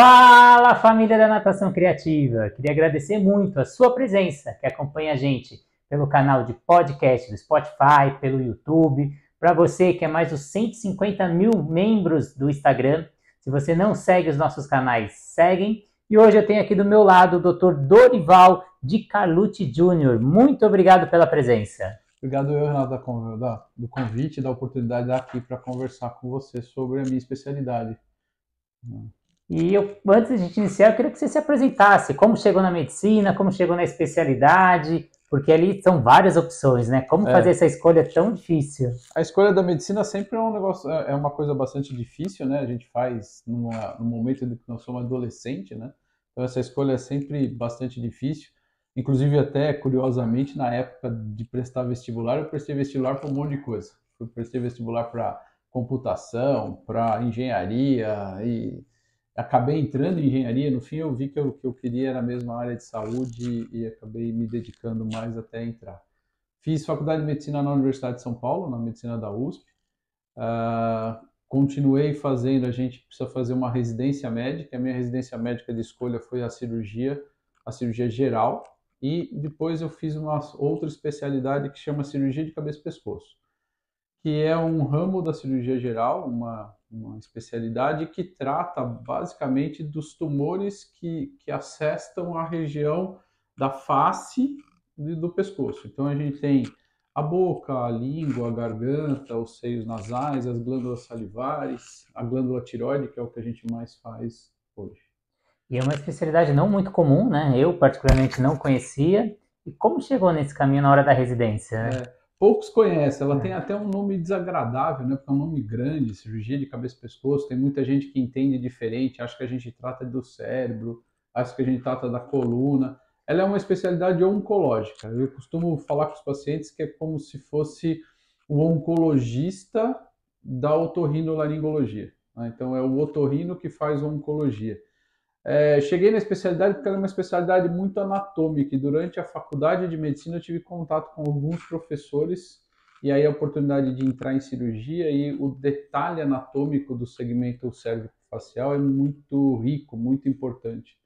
Fala família da Natação Criativa! Queria agradecer muito a sua presença que acompanha a gente pelo canal de podcast do Spotify, pelo YouTube, para você que é mais dos 150 mil membros do Instagram. Se você não segue os nossos canais, seguem. E hoje eu tenho aqui do meu lado o Dr. Dorival de Carlucci Jr. Muito obrigado pela presença. Obrigado, eu, Renato, do convite e da oportunidade aqui para conversar com você sobre a minha especialidade. E eu, antes de gente iniciar, eu queria que você se apresentasse, como chegou na medicina, como chegou na especialidade, porque ali são várias opções, né? Como é. fazer essa escolha tão difícil? A escolha da medicina sempre é um negócio, é, é uma coisa bastante difícil, né? A gente faz numa, no momento em que nós somos adolescente, né? Então essa escolha é sempre bastante difícil. Inclusive até curiosamente na época de prestar vestibular, eu prestei vestibular para um monte de coisa. Eu prestei vestibular para computação, para engenharia e acabei entrando em engenharia, no fim eu vi que o que eu queria era a mesma área de saúde e, e acabei me dedicando mais até entrar. Fiz faculdade de medicina na Universidade de São Paulo, na medicina da USP. Uh, ah, continuei fazendo, a gente precisa fazer uma residência médica. A minha residência médica de escolha foi a cirurgia, a cirurgia geral. E depois eu fiz uma outra especialidade que chama cirurgia de cabeça e pescoço, que é um ramo da cirurgia geral, uma uma especialidade que trata basicamente dos tumores que, que acessam a região da face e do pescoço. Então a gente tem a boca, a língua, a garganta, os seios nasais, as glândulas salivares, a glândula tiroide, que é o que a gente mais faz hoje. E é uma especialidade não muito comum, né? Eu particularmente não conhecia. E como chegou nesse caminho na hora da residência? Né? É, poucos conhecem. Ela é. tem até um nome desagradável, né? Porque é um nome grande, cirurgia de cabeça e pescoço. Tem muita gente que entende diferente, acha que a gente trata do cérebro, acha que a gente trata da coluna. Ela é uma especialidade oncológica. Eu costumo falar com os pacientes que é como se fosse o oncologista da otorrinolaringologia. Né? Então, é o otorrino que faz oncologia. É, cheguei na especialidade porque era uma especialidade muito anatômica e durante a faculdade de medicina eu tive contato com alguns professores e aí a oportunidade de entrar em cirurgia e o detalhe anatômico do segmento cérvico-facial é muito rico, muito importante.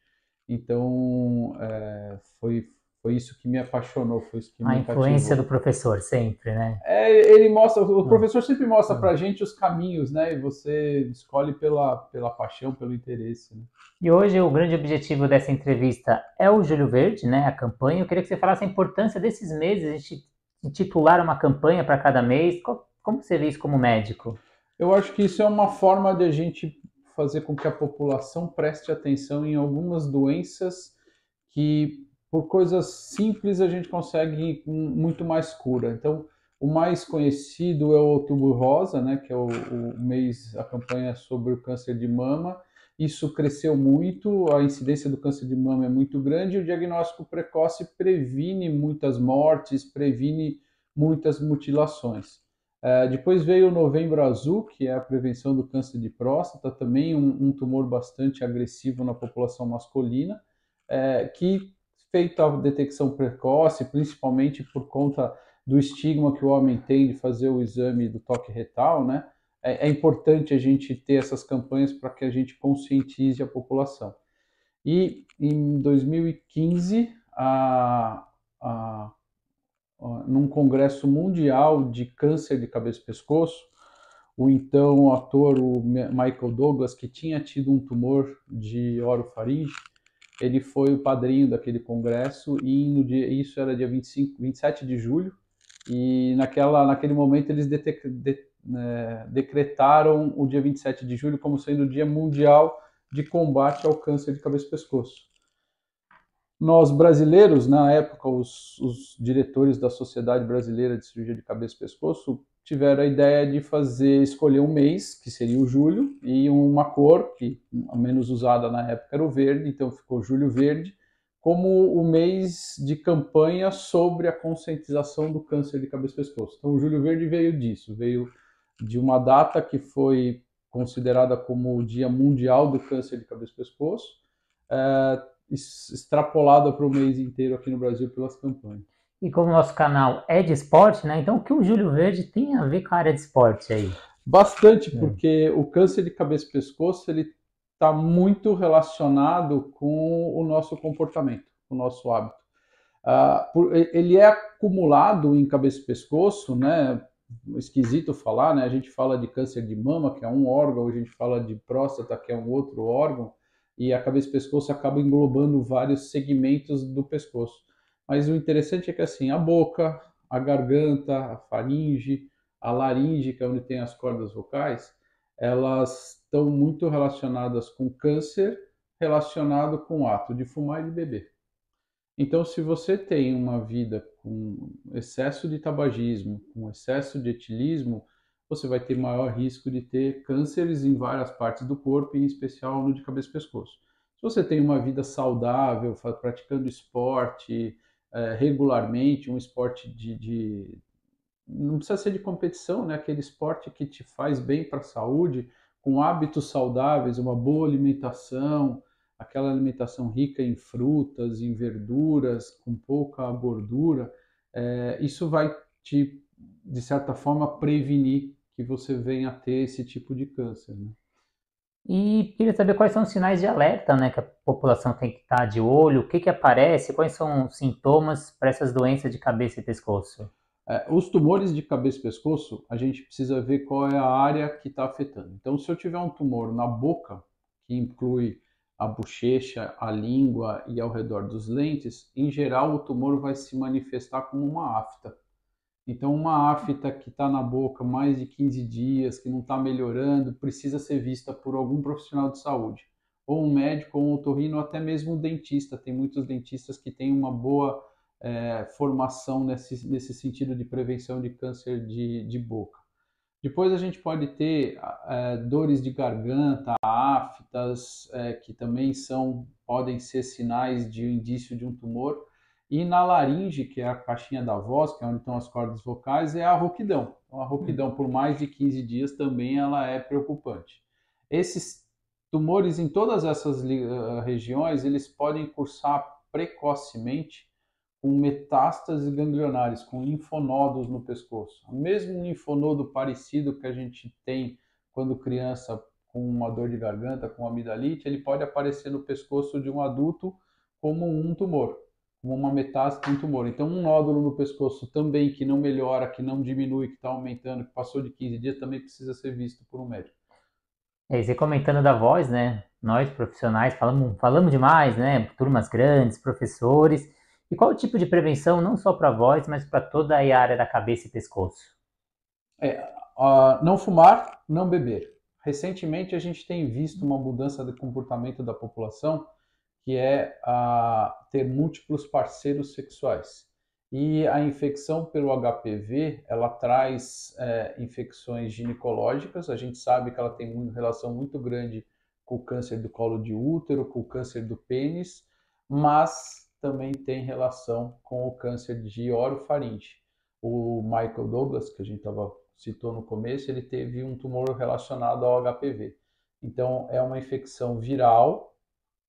Então, é, foi, foi isso que me apaixonou, foi isso que a me influência do professor sempre, né? É, ele mostra, o hum. professor sempre mostra para gente os caminhos, né? E você escolhe pela, pela paixão, pelo interesse. Né? E hoje o grande objetivo dessa entrevista é o Júlio Verde, né? A campanha. Eu queria que você falasse a importância desses meses, a gente titular uma campanha para cada mês. Como você vê isso como médico? Eu acho que isso é uma forma de a gente fazer com que a população preste atenção em algumas doenças que por coisas simples a gente consegue muito mais cura. Então, o mais conhecido é o Outubro Rosa, né, que é o, o mês, a campanha sobre o câncer de mama. Isso cresceu muito, a incidência do câncer de mama é muito grande e o diagnóstico precoce previne muitas mortes, previne muitas mutilações. É, depois veio o Novembro Azul, que é a prevenção do câncer de próstata, também um, um tumor bastante agressivo na população masculina, é, que feita a detecção precoce, principalmente por conta do estigma que o homem tem de fazer o exame do toque retal, né? É, é importante a gente ter essas campanhas para que a gente conscientize a população. E em 2015, a, a, a, num congresso mundial de câncer de cabeça e pescoço, o então ator o Michael Douglas, que tinha tido um tumor de orofaringe, ele foi o padrinho daquele congresso e no dia, isso era dia 25, 27 de julho e naquela, naquele momento eles de, né, decretaram o dia 27 de julho como sendo o dia mundial de combate ao câncer de cabeça e pescoço. Nós brasileiros, na época, os, os diretores da Sociedade Brasileira de Cirurgia de Cabeça e Pescoço tiveram a ideia de fazer escolher um mês, que seria o julho, e uma cor, que a menos usada na época era o verde, então ficou julho verde, como o mês de campanha sobre a conscientização do câncer de cabeça e pescoço. Então o julho verde veio disso, veio de uma data que foi considerada como o Dia Mundial do Câncer de Cabeça e Pescoço, é, extrapolada para o mês inteiro aqui no Brasil pelas campanhas. E como o nosso canal é de esporte, né? Então o que o Júlio Verde tem a ver com a área de esporte aí? Bastante, é. porque o câncer de cabeça e pescoço ele está muito relacionado com o nosso comportamento, o nosso hábito. Uh, por, ele é acumulado em cabeça e pescoço, né? Esquisito falar, né? A gente fala de câncer de mama, que é um órgão, a gente fala de próstata, que é um outro órgão, e a cabeça e pescoço acaba englobando vários segmentos do pescoço. Mas o interessante é que assim, a boca, a garganta, a faringe, a laringe, que é onde tem as cordas vocais, elas estão muito relacionadas com câncer relacionado com o ato de fumar e de beber. Então, se você tem uma vida com excesso de tabagismo, com excesso de etilismo, você vai ter maior risco de ter cânceres em várias partes do corpo, em especial no de cabeça e pescoço. Se você tem uma vida saudável, praticando esporte é, regularmente, um esporte de, de, Não precisa ser de competição, né? aquele esporte que te faz bem para a saúde, com hábitos saudáveis, uma boa alimentação, aquela alimentação rica em frutas, em verduras, com pouca gordura, é, isso vai te, de certa forma, prevenir que você venha a ter esse tipo de câncer. Né? E queria saber quais são os sinais de alerta né, que a população tem que estar de olho, o que, que aparece, quais são os sintomas para essas doenças de cabeça e pescoço. É, os tumores de cabeça e pescoço, a gente precisa ver qual é a área que está afetando. Então, se eu tiver um tumor na boca, que inclui a bochecha, a língua e ao redor dos lentes, em geral o tumor vai se manifestar como uma afta. Então, uma afta que está na boca mais de 15 dias, que não está melhorando, precisa ser vista por algum profissional de saúde, ou um médico, ou um otorrino, ou até mesmo um dentista. Tem muitos dentistas que têm uma boa é, formação nesse, nesse sentido de prevenção de câncer de, de boca. Depois a gente pode ter é, dores de garganta, aftas, é, que também são podem ser sinais de indício de um tumor. E na laringe, que é a caixinha da voz, que é onde estão as cordas vocais, é a rouquidão. Então, a rouquidão por mais de 15 dias também ela é preocupante. Esses tumores em todas essas uh, regiões, eles podem cursar precocemente com metástases ganglionares, com linfonodos no pescoço. O mesmo linfonodo parecido que a gente tem quando criança com uma dor de garganta, com amidalite, ele pode aparecer no pescoço de um adulto como um tumor, como uma metástase um tumor. Então, um nódulo no pescoço também que não melhora, que não diminui, que está aumentando, que passou de 15 dias, também precisa ser visto por um médico. É, e você comentando da voz, né? Nós profissionais falamos, falamos demais, né? Turmas grandes, professores e qual o tipo de prevenção, não só para a voz, mas para toda a área da cabeça e pescoço? É, uh, não fumar, não beber. Recentemente a gente tem visto uma mudança de comportamento da população que é uh, ter múltiplos parceiros sexuais. E a infecção pelo HPV, ela traz é, infecções ginecológicas. A gente sabe que ela tem uma relação muito grande com o câncer do colo de útero, com o câncer do pênis, mas também tem relação com o câncer de orofaringe. O Michael Douglas, que a gente tava, citou no começo, ele teve um tumor relacionado ao HPV. Então, é uma infecção viral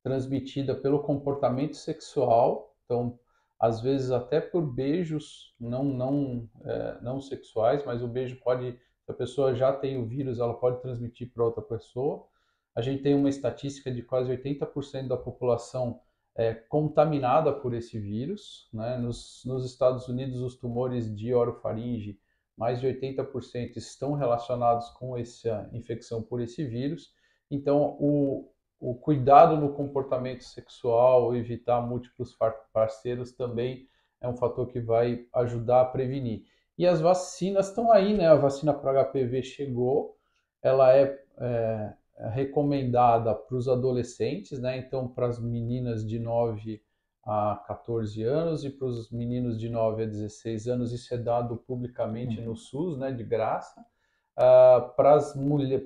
transmitida pelo comportamento sexual. Então, às vezes até por beijos não não é, não sexuais, mas o beijo pode, se a pessoa já tem o vírus, ela pode transmitir para outra pessoa. A gente tem uma estatística de quase 80% da população é, contaminada por esse vírus. Né? Nos, nos, Estados Unidos, os tumores de orofaringe, mais de 80% estão relacionados com essa infecção por esse vírus. Então, o, o cuidado no comportamento sexual, evitar múltiplos parceiros também é um fator que vai ajudar a prevenir. E as vacinas estão aí, né? A vacina para HPV chegou, ela é, é recomendada para os adolescentes, né? Então, para as meninas de 9 a 14 anos e para os meninos de 9 a 16 anos, isso é dado publicamente uhum. no SUS, né, de graça. Uh, para as mulher,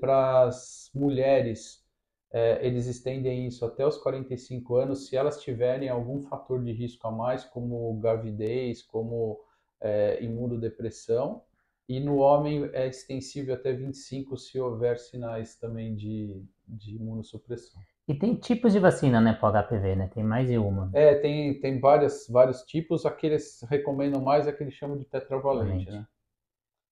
mulheres, é, eles estendem isso até os 45 anos, se elas tiverem algum fator de risco a mais, como gravidez, como é, imunodepressão, e no homem é extensível até 25 se houver sinais também de, de imunossupressão. E tem tipos de vacina, né, para o HPV, né? Tem mais de uma. É, tem, tem várias, vários tipos. Aqueles recomendam mais é que eles chamam de tetravalente, né?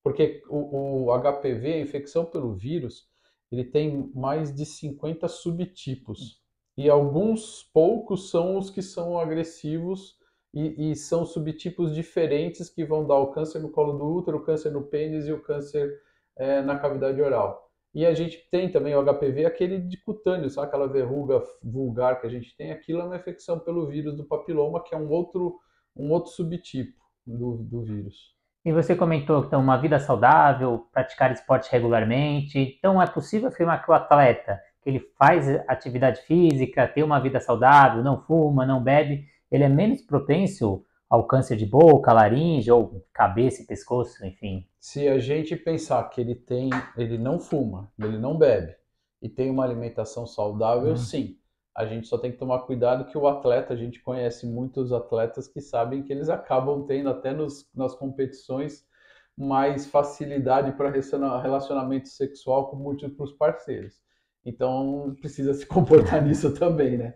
Porque o, o HPV, a infecção pelo vírus, ele tem mais de 50 subtipos. E alguns poucos são os que são agressivos e, e, são subtipos diferentes que vão dar o câncer no colo do útero, o câncer no pênis e o câncer é, na cavidade oral. E a gente tem também o HPV, aquele de cutâneo, sabe aquela verruga vulgar que a gente tem? Aquilo é uma infecção pelo vírus do papiloma, que é um outro, um outro subtipo do, do vírus. E você comentou então uma vida saudável, praticar esporte regularmente. Então é possível afirmar que o atleta que ele faz atividade física, tem uma vida saudável, não fuma, não bebe, ele é menos propenso ao câncer de boca, laringe ou cabeça e pescoço, enfim. Se a gente pensar que ele tem, ele não fuma, ele não bebe e tem uma alimentação saudável, hum. sim. A gente só tem que tomar cuidado que o atleta, a gente conhece muitos atletas que sabem que eles acabam tendo até nos, nas competições mais facilidade para relacionamento sexual com múltiplos parceiros. Então precisa se comportar nisso também, né?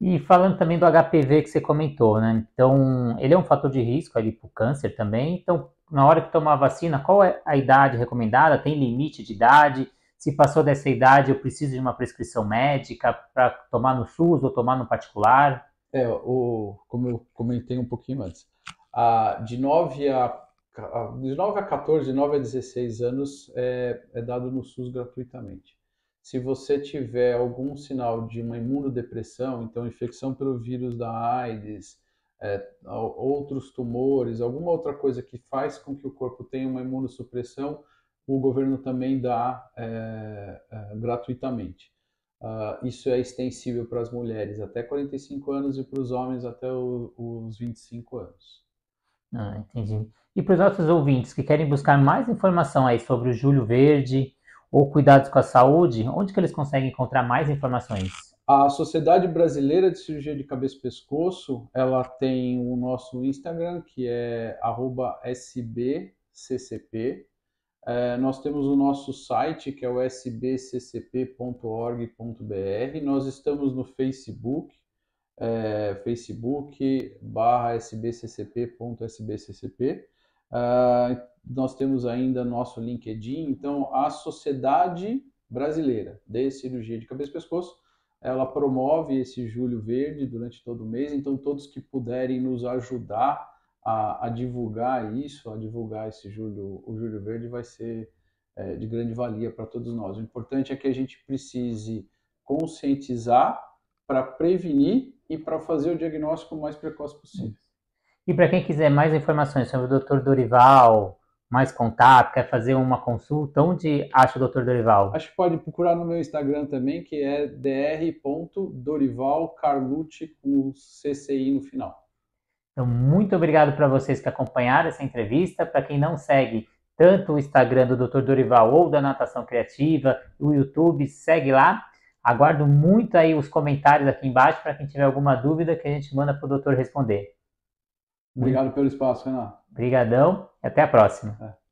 E falando também do HPV que você comentou, né? Então, ele é um fator de risco ali para o câncer também. Então, na hora que tomar a vacina, qual é a idade recomendada? Tem limite de idade? Se passou dessa idade, eu preciso de uma prescrição médica para tomar no SUS ou tomar no particular? É, o, como eu comentei um pouquinho antes, a, de 9 a de 9 a 14, de 9 a 16 anos é, é dado no SUS gratuitamente se você tiver algum sinal de uma imunodepressão, então infecção pelo vírus da AIDS, é, outros tumores, alguma outra coisa que faz com que o corpo tenha uma imunossupressão, o governo também dá é, é, gratuitamente. Uh, isso é extensível para as mulheres até 45 anos e para os homens até o, os 25 anos. Ah, entendi. E para os nossos ouvintes que querem buscar mais informação aí sobre o Júlio Verde, ou cuidados com a saúde, onde que eles conseguem encontrar mais informações? A Sociedade Brasileira de Cirurgia de Cabeça e Pescoço, ela tem o nosso Instagram, que é sbccp. É, nós temos o nosso site, que é o sbccp.org.br. Nós estamos no Facebook, é, facebook barra sbccp.sbccp. Uh, nós temos ainda nosso LinkedIn, então a Sociedade Brasileira de Cirurgia de Cabeça e Pescoço, ela promove esse Julho Verde durante todo o mês, então todos que puderem nos ajudar a, a divulgar isso, a divulgar esse Julho, o Julho Verde vai ser é, de grande valia para todos nós. O importante é que a gente precise conscientizar para prevenir e para fazer o diagnóstico o mais precoce possível. E para quem quiser mais informações sobre o Dr. Dorival, mais contato, quer fazer uma consulta, onde acha o Dr. Dorival? Acho que pode procurar no meu Instagram também, que é dr.dorivalcarlucci com CCI no final. Então, muito obrigado para vocês que acompanharam essa entrevista. Para quem não segue tanto o Instagram do Dr. Dorival ou da Natação Criativa, o YouTube, segue lá. Aguardo muito aí os comentários aqui embaixo para quem tiver alguma dúvida que a gente manda para o doutor responder. Obrigado pelo espaço, Renato. Obrigadão e até a próxima. É.